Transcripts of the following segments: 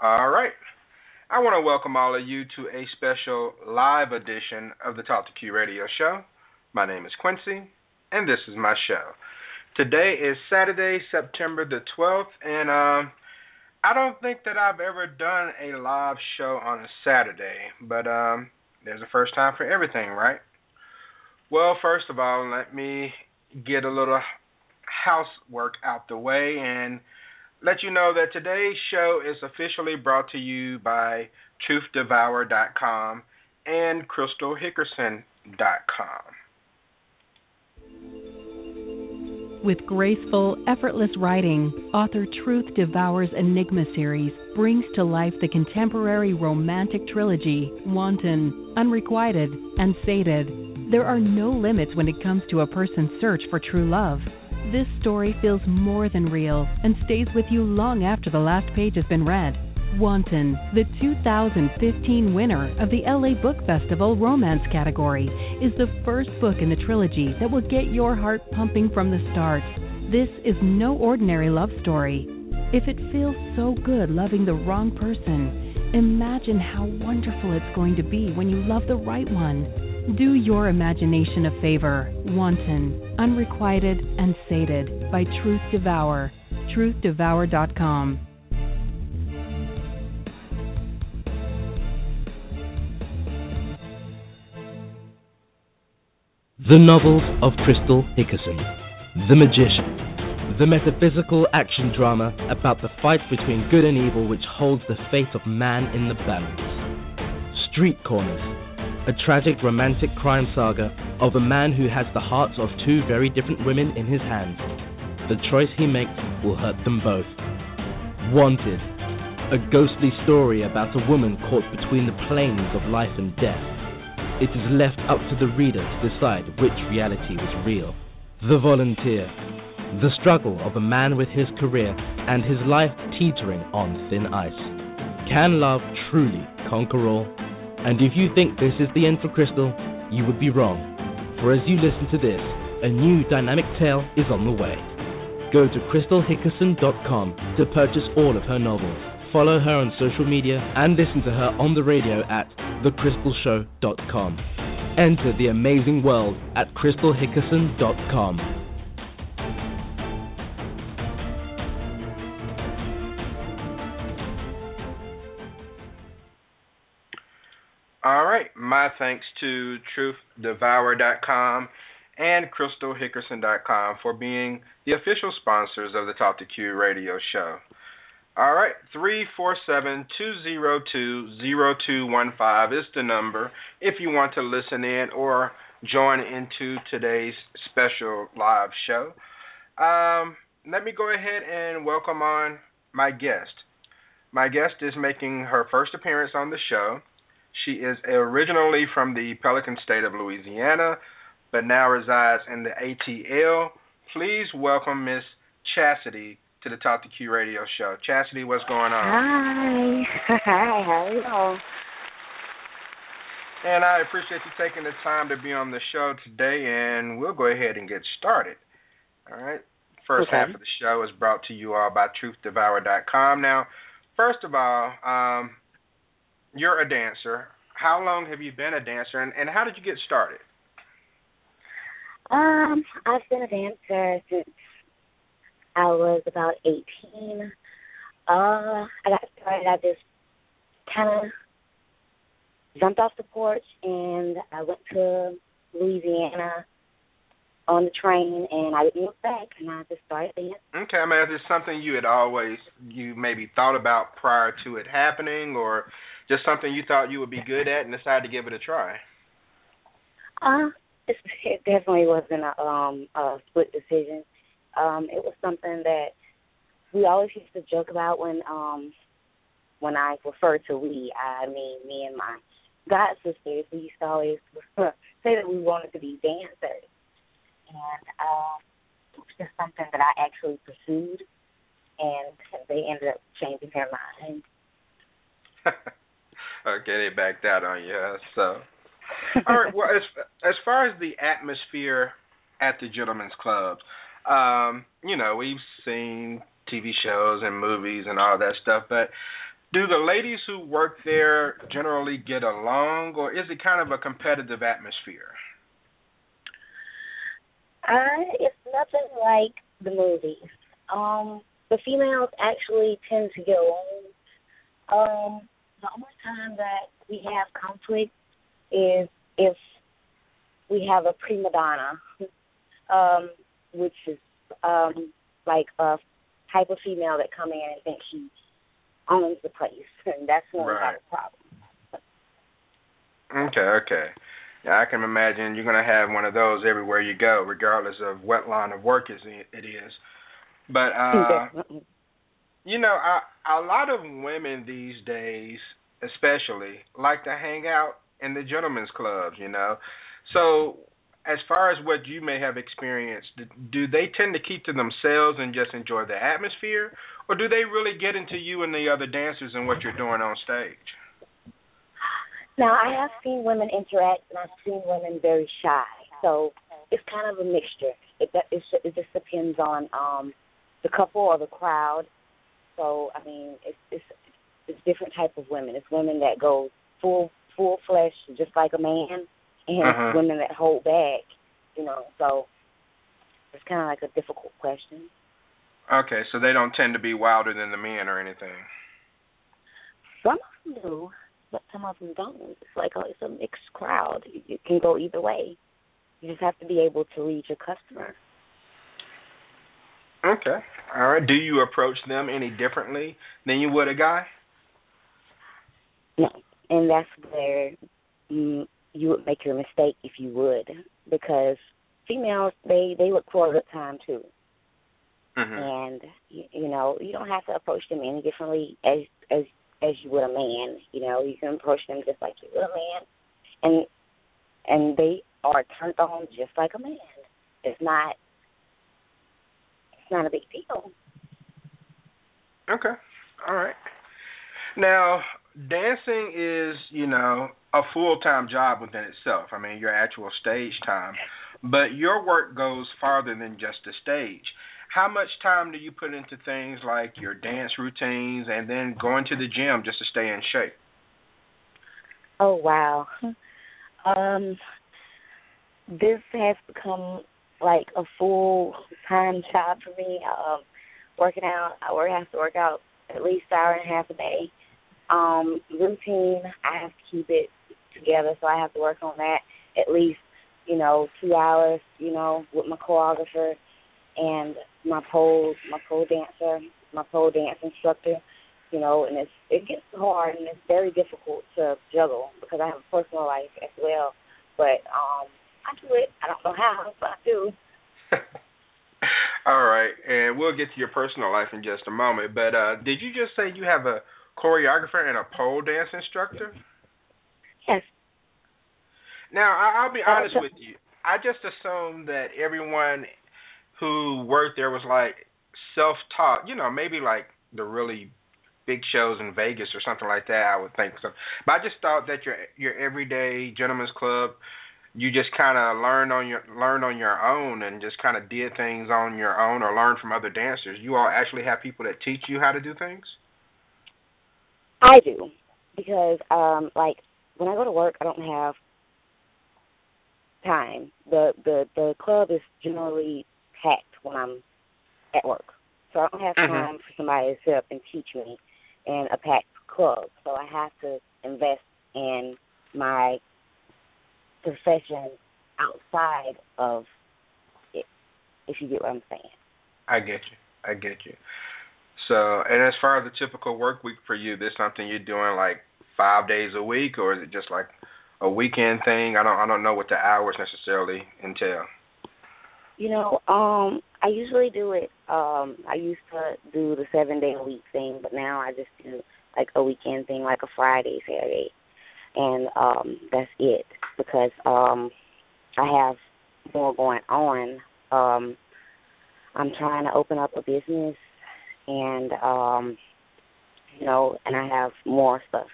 All right. I want to welcome all of you to a special live edition of the Talk to Q radio show. My name is Quincy, and this is my show. Today is Saturday, September the 12th, and um, I don't think that I've ever done a live show on a Saturday, but um, there's a first time for everything, right? Well, first of all, let me get a little housework out the way and let you know that today's show is officially brought to you by TruthDevour.com and CrystalHickerson.com. With graceful, effortless writing, author Truth Devour's Enigma series brings to life the contemporary romantic trilogy Wanton, Unrequited, and Sated. There are no limits when it comes to a person's search for true love. This story feels more than real and stays with you long after the last page has been read. Wanton, the 2015 winner of the LA Book Festival Romance category, is the first book in the trilogy that will get your heart pumping from the start. This is no ordinary love story. If it feels so good loving the wrong person, imagine how wonderful it's going to be when you love the right one. Do your imagination a favor. Wanton, Unrequited, and Sated by Truth Devour. TruthDevour.com. The novels of Crystal Hickerson. The Magician. The metaphysical action drama about the fight between good and evil which holds the fate of man in the balance. Street Corners a tragic romantic crime saga of a man who has the hearts of two very different women in his hands. The choice he makes will hurt them both. Wanted, a ghostly story about a woman caught between the planes of life and death. It is left up to the reader to decide which reality was real. The Volunteer, the struggle of a man with his career and his life teetering on thin ice. Can love truly conquer all? And if you think this is the end for Crystal, you would be wrong. For as you listen to this, a new dynamic tale is on the way. Go to crystalhickerson.com to purchase all of her novels. Follow her on social media and listen to her on the radio at thecrystalshow.com. Enter the amazing world at crystalhickerson.com. thanks to TruthDevour.com and CrystalHickerson.com for being the official sponsors of the Talk to Q radio show. All right, 347-202-0215 is the number if you want to listen in or join into today's special live show. Um, let me go ahead and welcome on my guest. My guest is making her first appearance on the show. She is originally from the Pelican State of Louisiana, but now resides in the ATL. Please welcome Miss Chasity to the Talk to Q radio show. Chasity, what's going on? Hi. Hi, how you? And I appreciate you taking the time to be on the show today, and we'll go ahead and get started. All right. First okay. half of the show is brought to you all by TruthDevour.com. Now, first of all, um, you're a dancer. How long have you been a dancer, and, and how did you get started? Um, I've been a dancer since I was about 18. Uh, I got started. I just kind of jumped off the porch and I went to Louisiana on the train and I didn't look back and I just started dancing. Okay, I mean, is this something you had always you maybe thought about prior to it happening, or just something you thought you would be good at and decided to give it a try? Uh, it's, it definitely wasn't a um a split decision. Um, it was something that we always used to joke about when um when I refer to we, I mean me and my god sisters. We used to always say that we wanted to be dancers, and um, it was just something that I actually pursued, and they ended up changing their mind. okay, they backed out on you. So, all right. Well, as as far as the atmosphere at the gentlemen's clubs, um, you know, we've seen TV shows and movies and all that stuff, but do the ladies who work there generally get along, or is it kind of a competitive atmosphere? Uh, it's nothing like the movies. Um, the females actually tend to get along. Um, the only time that we have conflict is if we have a prima donna, um, which is um, like a type of female that come in and think she owns the place, and that's when right. we have a problem. Okay, okay. Yeah, I can imagine you're going to have one of those everywhere you go, regardless of what line of work is it is. But uh you know, a, a lot of women these days, especially, like to hang out in the gentlemen's clubs. You know, so as far as what you may have experienced, do they tend to keep to themselves and just enjoy the atmosphere, or do they really get into you and the other dancers and what you're doing on stage? Now, I have seen women interact, and I've seen women very shy. So it's kind of a mixture. It it, it just depends on um the couple or the crowd. So I mean, it's it's it's different type of women. It's women that go full full flesh, just like a man, and uh-huh. women that hold back. You know, so it's kind of like a difficult question. Okay, so they don't tend to be wilder than the men or anything. Some of them do, but some of them don't. It's like a, it's a mixed crowd. It can go either way. You just have to be able to read your customer. Okay. All right. Do you approach them any differently than you would a guy? No. And that's where you, you would make your mistake if you would, because females they they look for a good time too. Mm-hmm. And you, you know you don't have to approach them any differently as as as you would a man. You know you can approach them just like you would a man, and and they are turned on just like a man. It's not it's not a big deal. Okay. All right. Now, dancing is, you know, a full-time job within itself. I mean, your actual stage time, but your work goes farther than just the stage. How much time do you put into things like your dance routines and then going to the gym just to stay in shape? Oh wow. Um this has become like a full time job for me. Um, working out, I work have to work out at least an hour and a half a day. Um, routine, I have to keep it together, so I have to work on that at least, you know, two hours, you know, with my choreographer and my pole, my pole dancer, my pole dance instructor, you know, and it's it gets hard and it's very difficult to juggle because I have a personal life as well. But um I do it. I don't know how, but I do. All right, and we'll get to your personal life in just a moment. But uh did you just say you have a choreographer and a pole dance instructor? Yes. Now I, I'll be honest with you. I just assumed that everyone who worked there was like self-taught. You know, maybe like the really big shows in Vegas or something like that. I would think so. But I just thought that your your everyday gentleman's club you just kind of learned on your learned on your own and just kind of did things on your own or learned from other dancers. You all actually have people that teach you how to do things. I do because um like when I go to work, I don't have time. The the the club is generally packed when I'm at work, so I don't have mm-hmm. time mm-hmm. for somebody to sit up and teach me in a packed club. So I have to invest in my profession outside of it, if you get what I'm saying. I get you. I get you. So, and as far as the typical work week for you, this something you're doing like five days a week, or is it just like a weekend thing? I don't, I don't know what the hours necessarily entail. You know, um, I usually do it. Um, I used to do the seven day a week thing, but now I just do like a weekend thing, like a Friday, Saturday, and um that's it because um I have more going on. Um I'm trying to open up a business and um you know, and I have more stuff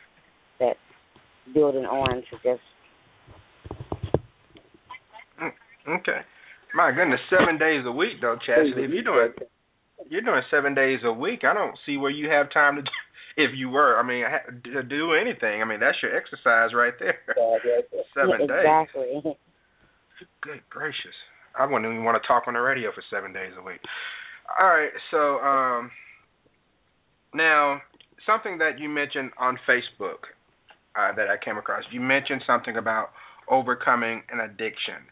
that's building on to just mm, Okay. My goodness, seven days a week though, Chasity. If you're doing you're doing seven days a week, I don't see where you have time to. Do, if you were, I mean, to do anything. I mean, that's your exercise right there. seven yeah, exactly. days. Good gracious, I wouldn't even want to talk on the radio for seven days a week. All right, so um, now something that you mentioned on Facebook uh, that I came across. You mentioned something about overcoming an addiction.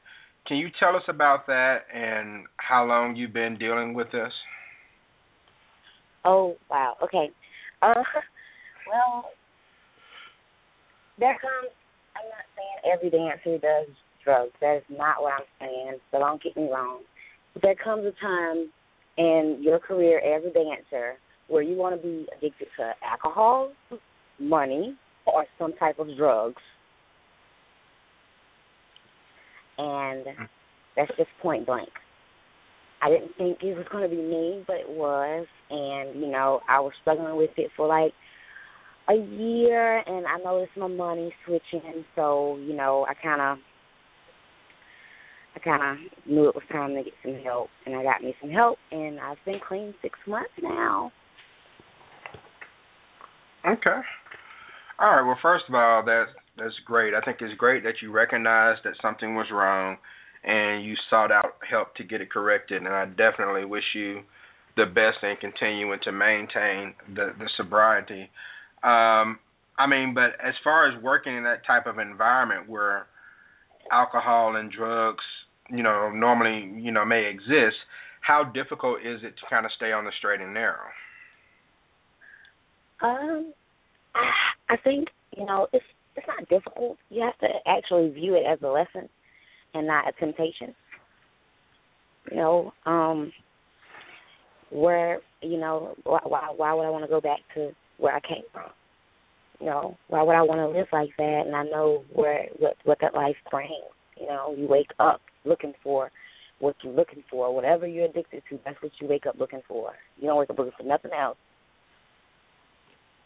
Can you tell us about that and how long you've been dealing with this? Oh wow. Okay. Uh, well, there comes. I'm not saying every dancer does drugs. That is not what I'm saying. So don't get me wrong. But there comes a time in your career as a dancer where you want to be addicted to alcohol, money, or some type of drugs. And that's just point blank. I didn't think it was going to be me, but it was. And, you know, I was struggling with it for like a year, and I noticed my money switching. So, you know, I kind of. I kind of knew it was time to get some help, and I got me some help, and I've been clean six months now. Okay. All right. Well, first of all, that's that's great. I think it's great that you recognized that something was wrong and you sought out help to get it corrected. And I definitely wish you the best in continuing to maintain the the sobriety. Um, I mean, but as far as working in that type of environment where alcohol and drugs, you know, normally you know may exist, how difficult is it to kind of stay on the straight and narrow? Um, I think you know it's it's not difficult. You have to actually view it as a lesson and not a temptation. You know, um, where you know why why, would I want to go back to where I came from? You know, why would I want to live like that? And I know where what what that life brings. You know, you wake up looking for what you're looking for. Whatever you're addicted to, that's what you wake up looking for. You don't wake up looking for nothing else.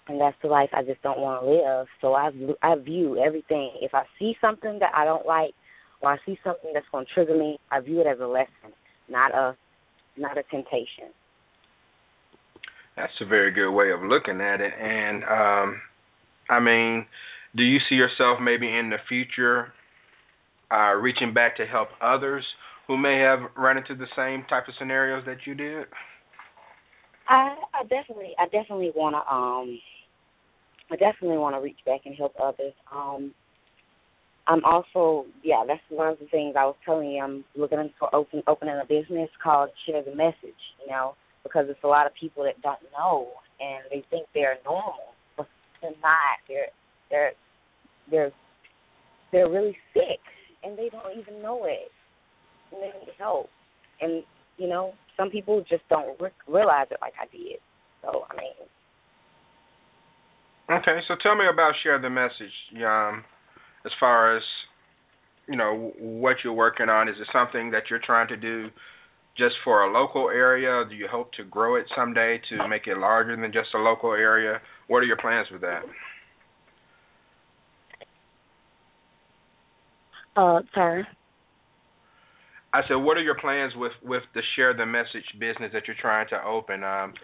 And that's the life I just don't want to live. So I I view everything. If I see something that I don't like, or I see something that's going to trigger me, I view it as a lesson, not a not a temptation. That's a very good way of looking at it. And um I mean, do you see yourself maybe in the future uh reaching back to help others who may have run into the same type of scenarios that you did? I I definitely I definitely want to um I definitely want to reach back and help others. Um I'm also yeah, that's one of the things I was telling you. I'm looking for open opening a business called Share the Message. You know, because it's a lot of people that don't know and they think they're normal, but they're not. They're they're they're they're really sick and they don't even know it. And they need help. And you know, some people just don't re- realize it like I did. So I mean. Okay, so tell me about share the message. Um, as far as you know what you're working on? Is it something that you're trying to do just for a local area? Do you hope to grow it someday to make it larger than just a local area? What are your plans with that? Uh, sorry. I said, what are your plans with with the share the message business that you're trying to open? Um,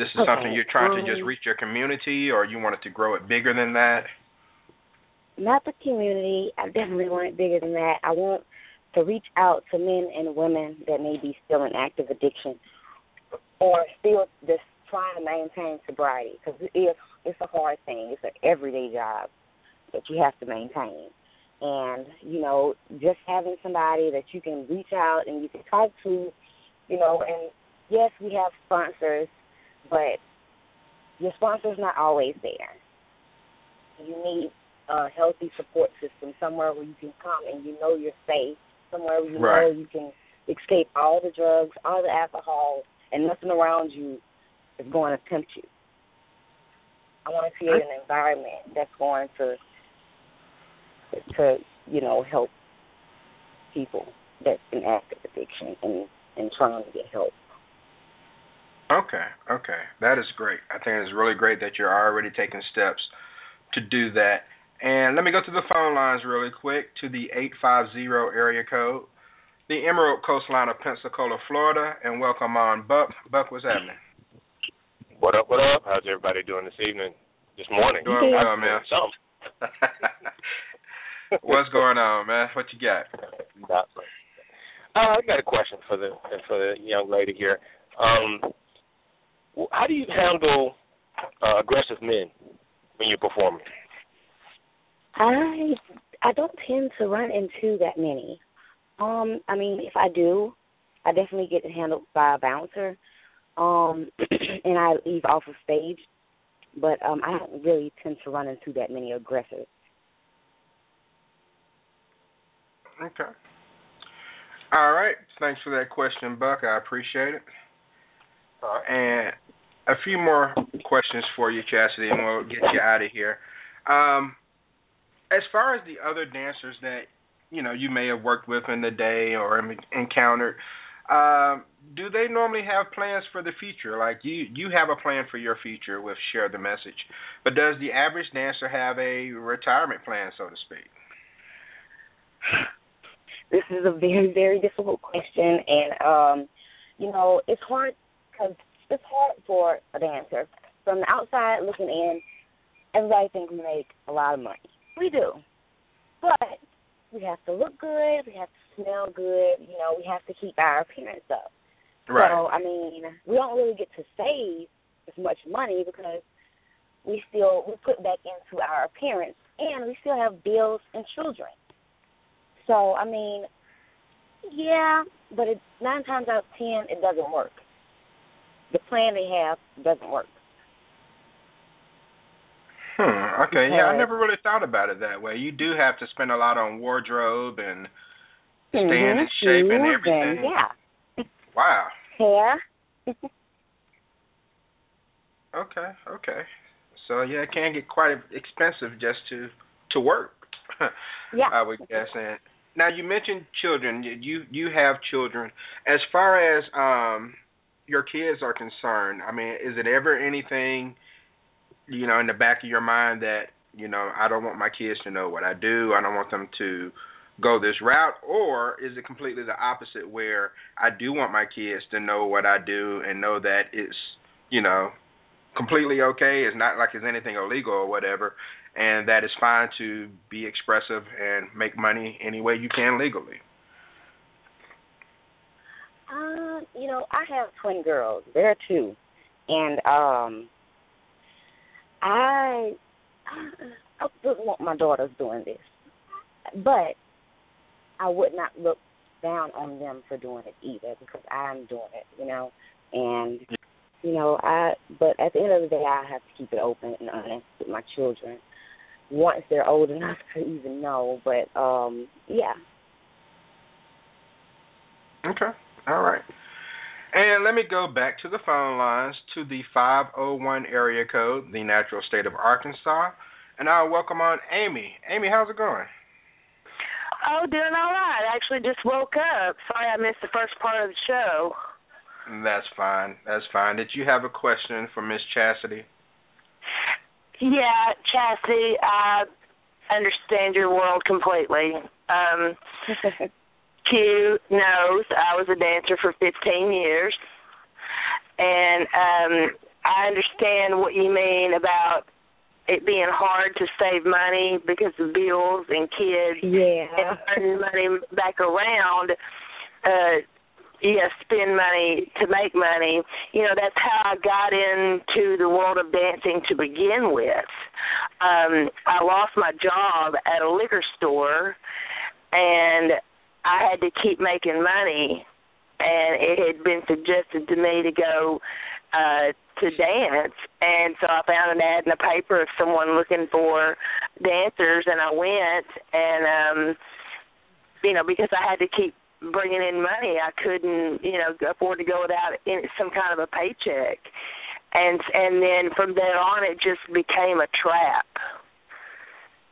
this is okay. something you're trying um, to just reach your community, or you wanted to grow it bigger than that? not the community. I definitely want it bigger than that. I want to reach out to men and women that may be still in active addiction or still just trying to maintain sobriety because it is it's a hard thing. It's an everyday job that you have to maintain. And you know, just having somebody that you can reach out and you can talk to, you know, and yes, we have sponsors, but your sponsor's not always there. You need a healthy support system, somewhere where you can come and you know you're safe, somewhere where you right. know you can escape all the drugs, all the alcohol, and nothing around you is going to tempt you. I want to create an environment that's going to to you know help people that's in active addiction and and trying to get help. Okay, okay, that is great. I think it's really great that you're already taking steps to do that. And let me go to the phone lines really quick to the 850 area code, the Emerald Coastline of Pensacola, Florida, and welcome on Buck. Buck, what's happening? What up, what up? How's everybody doing this evening? This morning? Doing well, man. what's going on, man? What you got? Not much. Uh, I got a question for the for the young lady here. Um, how do you handle uh, aggressive men when you're performing? I I don't tend to run into that many. Um, I mean, if I do, I definitely get handled by a bouncer, um, and I leave off of stage. But um, I don't really tend to run into that many aggressors. Okay. All right. Thanks for that question, Buck. I appreciate it. Uh, and a few more questions for you, Chasity, and we'll get you out of here. Um, as far as the other dancers that you know you may have worked with in the day or encountered, um, do they normally have plans for the future? Like you, you have a plan for your future with Share the Message, but does the average dancer have a retirement plan, so to speak? This is a very, very difficult question, and um, you know it's hard because it's hard for a dancer from the outside looking in. Everybody thinks we make a lot of money we do. But we have to look good, we have to smell good, you know, we have to keep our appearance up. Right. So, I mean, we don't really get to save as much money because we still we put back into our appearance and we still have bills and children. So, I mean, yeah, but it nine times out of ten it doesn't work. The plan they have doesn't work. Hmm. Okay. Yeah, I never really thought about it that way. You do have to spend a lot on wardrobe and staying mm-hmm. in shape and everything. Yeah. Wow. Hair. okay. Okay. So yeah, it can get quite expensive just to to work. yeah. I would guess. And now you mentioned children. You you have children. As far as um your kids are concerned, I mean, is it ever anything? you know, in the back of your mind that, you know, I don't want my kids to know what I do. I don't want them to go this route or is it completely the opposite where I do want my kids to know what I do and know that it's, you know, completely okay. It's not like it's anything illegal or whatever and that it's fine to be expressive and make money any way you can legally. Uh, you know, I have twin girls. There are two. And um I I wouldn't want my daughters doing this, but I would not look down on them for doing it either because I'm doing it, you know, and you know I. But at the end of the day, I have to keep it open and honest with my children once they're old enough to even know. But um yeah. Okay. All right. And let me go back to the phone lines to the 501 area code, the natural state of Arkansas. And I'll welcome on Amy. Amy, how's it going? Oh, doing all right. I actually just woke up. Sorry I missed the first part of the show. That's fine. That's fine. Did you have a question for Miss Chasity? Yeah, Chasity, I understand your world completely. Um Q knows I was a dancer for 15 years, and um, I understand what you mean about it being hard to save money because of bills and kids yeah. and earning money back around. Uh, yeah, spend money to make money. You know, that's how I got into the world of dancing to begin with. Um, I lost my job at a liquor store and I had to keep making money, and it had been suggested to me to go uh to dance. And so I found an ad in the paper of someone looking for dancers and I went and um you know because I had to keep bringing in money I couldn't you know afford to go without any, some kind of a paycheck. And and then from there on it just became a trap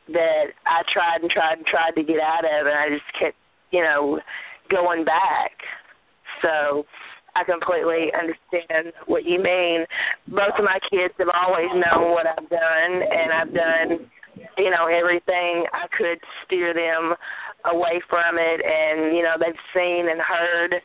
that I tried and tried and tried to get out of and I just kept you know going back so I completely understand what you mean. Both of my kids have always known what I've done, and I've done, you know, everything I could steer them away from it. And you know, they've seen and heard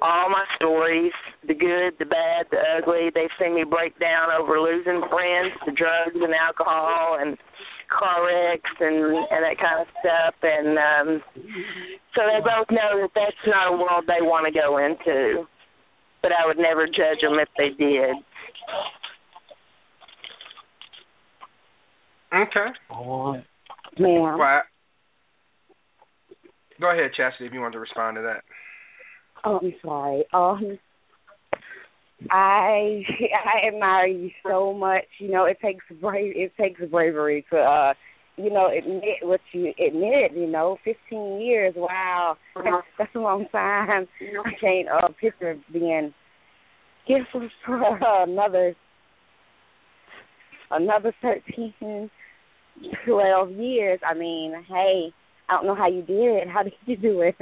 all my stories, the good, the bad, the ugly. They've seen me break down over losing friends to drugs and alcohol and car wrecks and and that kind of stuff and um so they both know that that's not a world they want to go into but I would never judge them if they did. Okay. Oh, ma'am. Well, go ahead, Chasity, if you want to respond to that. Oh, I'm sorry. Um, I I admire you so much. You know, it takes brave. It takes bravery to, uh, you know, admit what you admit. You know, 15 years. Wow, that's a long time. I can't uh, picture being gifted for another another thirteen, twelve years. I mean, hey, I don't know how you did it. How did you do it?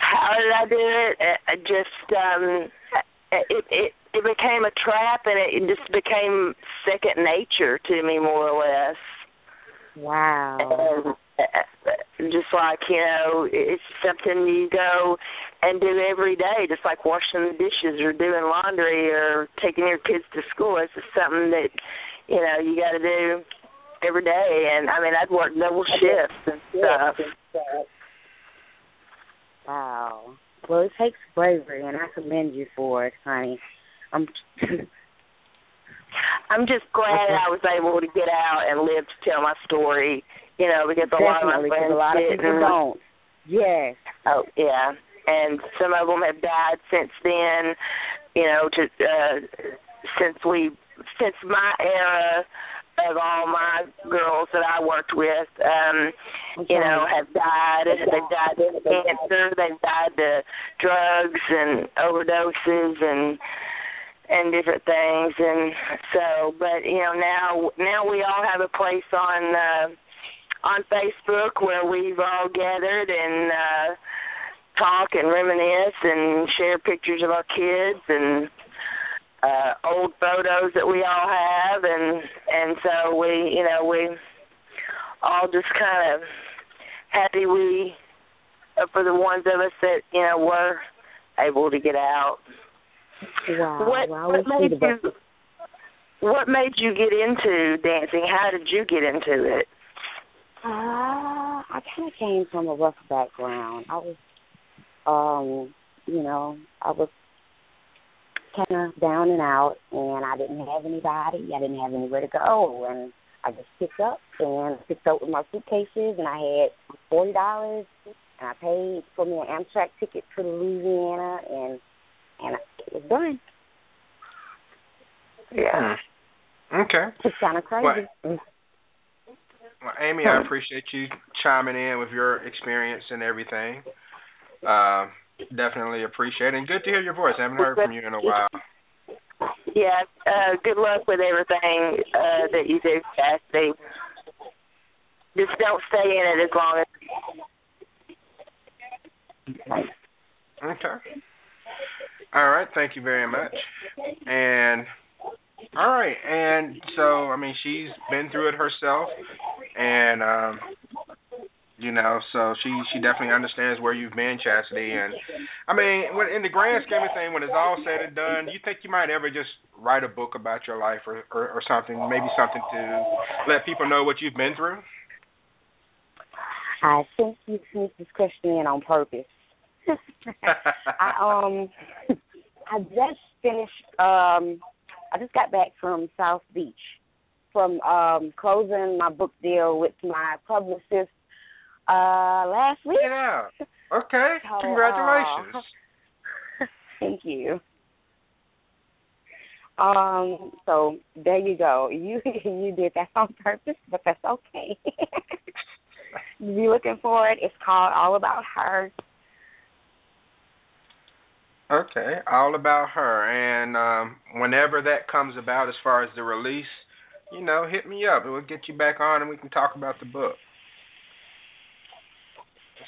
How did I do it? I just um it it it became a trap and it just became second nature to me more or less. Wow. And uh, just like you know, it's something you go and do every day, just like washing the dishes or doing laundry or taking your kids to school. It's just something that you know you got to do every day. And I mean, I'd work double shifts and stuff. Wow. Well, it takes bravery, and I commend you for it, honey. I'm. I'm just glad I was able to get out and live to tell my story. You know, because a lot of my friends a lot of people didn't. don't. Yes. Oh yeah, and some of them have died since then. You know, to uh, since we since my era of all my girls that I worked with, um, you know, have died. They've died of cancer. They've died to drugs and overdoses and and different things. And so, but you know, now now we all have a place on uh, on Facebook where we've all gathered and uh, talk and reminisce and share pictures of our kids and uh old photos that we all have and and so we you know we all just kind of happy we uh, for the ones of us that you know were able to get out Wow. what wow. what made you what made you get into dancing how did you get into it Uh, I kind of came from a rough background. I was, um, you know, I was kind of down and out, and I didn't have anybody. I didn't have anywhere to go, and I just picked up and picked up with my suitcases, and I had forty dollars, and I paid for me an Amtrak ticket to Louisiana, and and it was done. yeah Okay. It's kind of crazy. Well, Amy, I appreciate you chiming in with your experience and everything. Uh, definitely appreciate it. And good to hear your voice. I haven't heard from you in a while. yeah uh good luck with everything uh that you do Chasity. just don't stay in it as long as Okay. All right. Thank you very much. And all right. And so, I mean, she's been through it herself, and um, you know, so she she definitely understands where you've been, Chasity. And I mean, when in the grand scheme of things, when it's all said and done, do you think you might ever just write a book about your life or or, or something, maybe something to let people know what you've been through? I think you sneaked this question in on purpose. I um I just finished um I just got back from South Beach from um closing my book deal with my publicist uh last week. Yeah. Okay. So, uh, Congratulations. Thank you. Um, so there you go. You you did that on purpose, but that's okay. you be looking for it. It's called All About Her. Okay, all about her. And um, whenever that comes about, as far as the release, you know, hit me up. We'll get you back on, and we can talk about the book.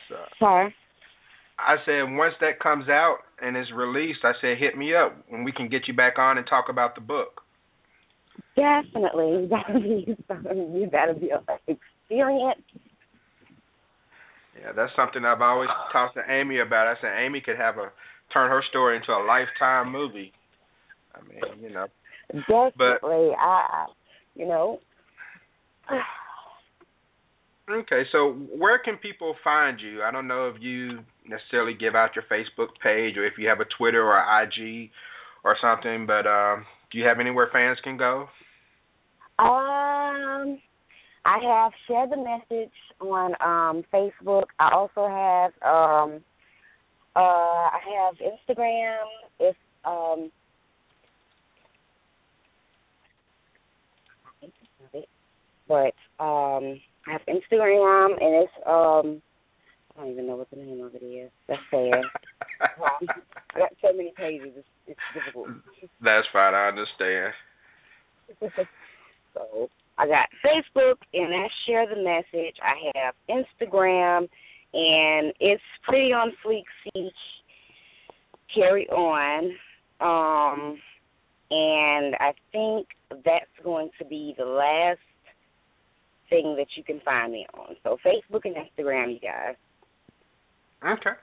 So, Sorry. I said once that comes out and is released, I said hit me up and we can get you back on and talk about the book. Definitely, that'll be that'll be an experience. Yeah, that's something I've always talked to Amy about. I said Amy could have a turn her story into a lifetime movie. I mean, you know. Definitely, but, I, you know. okay, so where can people find you? I don't know if you necessarily give out your Facebook page or if you have a Twitter or IG or something, but um, do you have anywhere fans can go? Um, I have shared the message on um Facebook. I also have um uh I have Instagram. If um but um I have Instagram and it's um I don't even know what the name of it is. That's sad. I got so many pages. It's, it's difficult. That's fine. I understand. so I got Facebook, and I share the message. I have Instagram, and it's pretty on fleek. See, carry on. Um, and I think that's going to be the last thing that you can find me on. So Facebook and Instagram, you guys. Okay.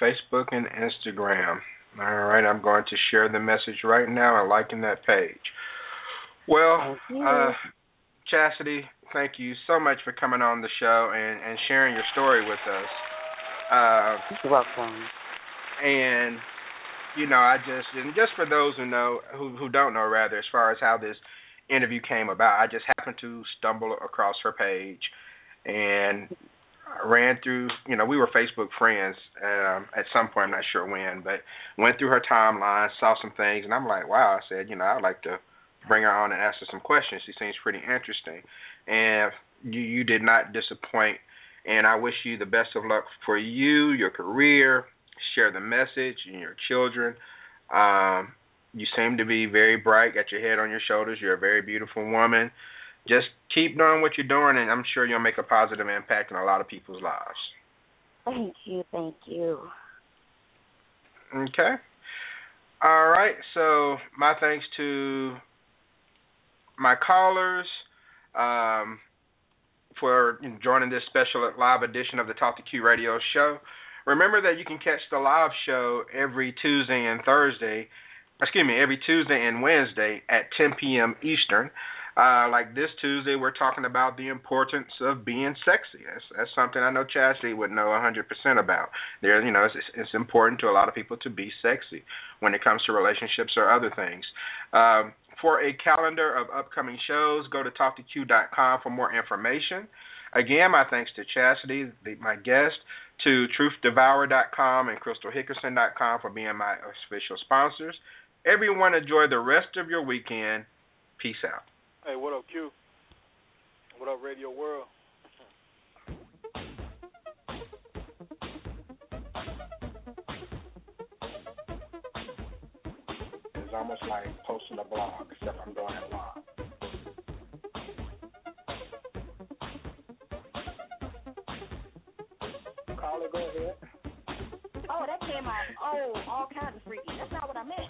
Facebook and Instagram. All right, I'm going to share the message right now and liking that page. Well, uh, Chastity, thank you so much for coming on the show and, and sharing your story with us. Uh, You're welcome. And you know, I just and just for those who know who who don't know rather, as far as how this interview came about, I just happened to stumble across her page and ran through, you know, we were Facebook friends um, at some point. I'm not sure when, but went through her timeline, saw some things, and I'm like, wow. I said, you know, I'd like to bring her on and ask her some questions. She seems pretty interesting, and you you did not disappoint. And I wish you the best of luck for you, your career. Share the message and your children. Um, you seem to be very bright, got your head on your shoulders. You're a very beautiful woman just keep doing what you're doing, and I'm sure you'll make a positive impact in a lot of people's lives. Thank you, thank you. Okay. All right. So my thanks to my callers um, for joining this special live edition of the Talk to Q Radio Show. Remember that you can catch the live show every Tuesday and Thursday. Excuse me, every Tuesday and Wednesday at 10 p.m. Eastern. Uh, like this Tuesday, we're talking about the importance of being sexy. That's, that's something I know Chasity would know 100% about. There, you know, it's, it's important to a lot of people to be sexy when it comes to relationships or other things. Um, for a calendar of upcoming shows, go to talktoq.com for more information. Again, my thanks to Chasity, the, my guest, to truthdevourer.com and crystalhickerson.com for being my official sponsors. Everyone enjoy the rest of your weekend. Peace out. Hey, what up, Q? What up, Radio World? It's almost like posting a blog, except I'm doing it live. Carly, go ahead. Oh, that came out oh, all kinds of freaky. That's not what I meant.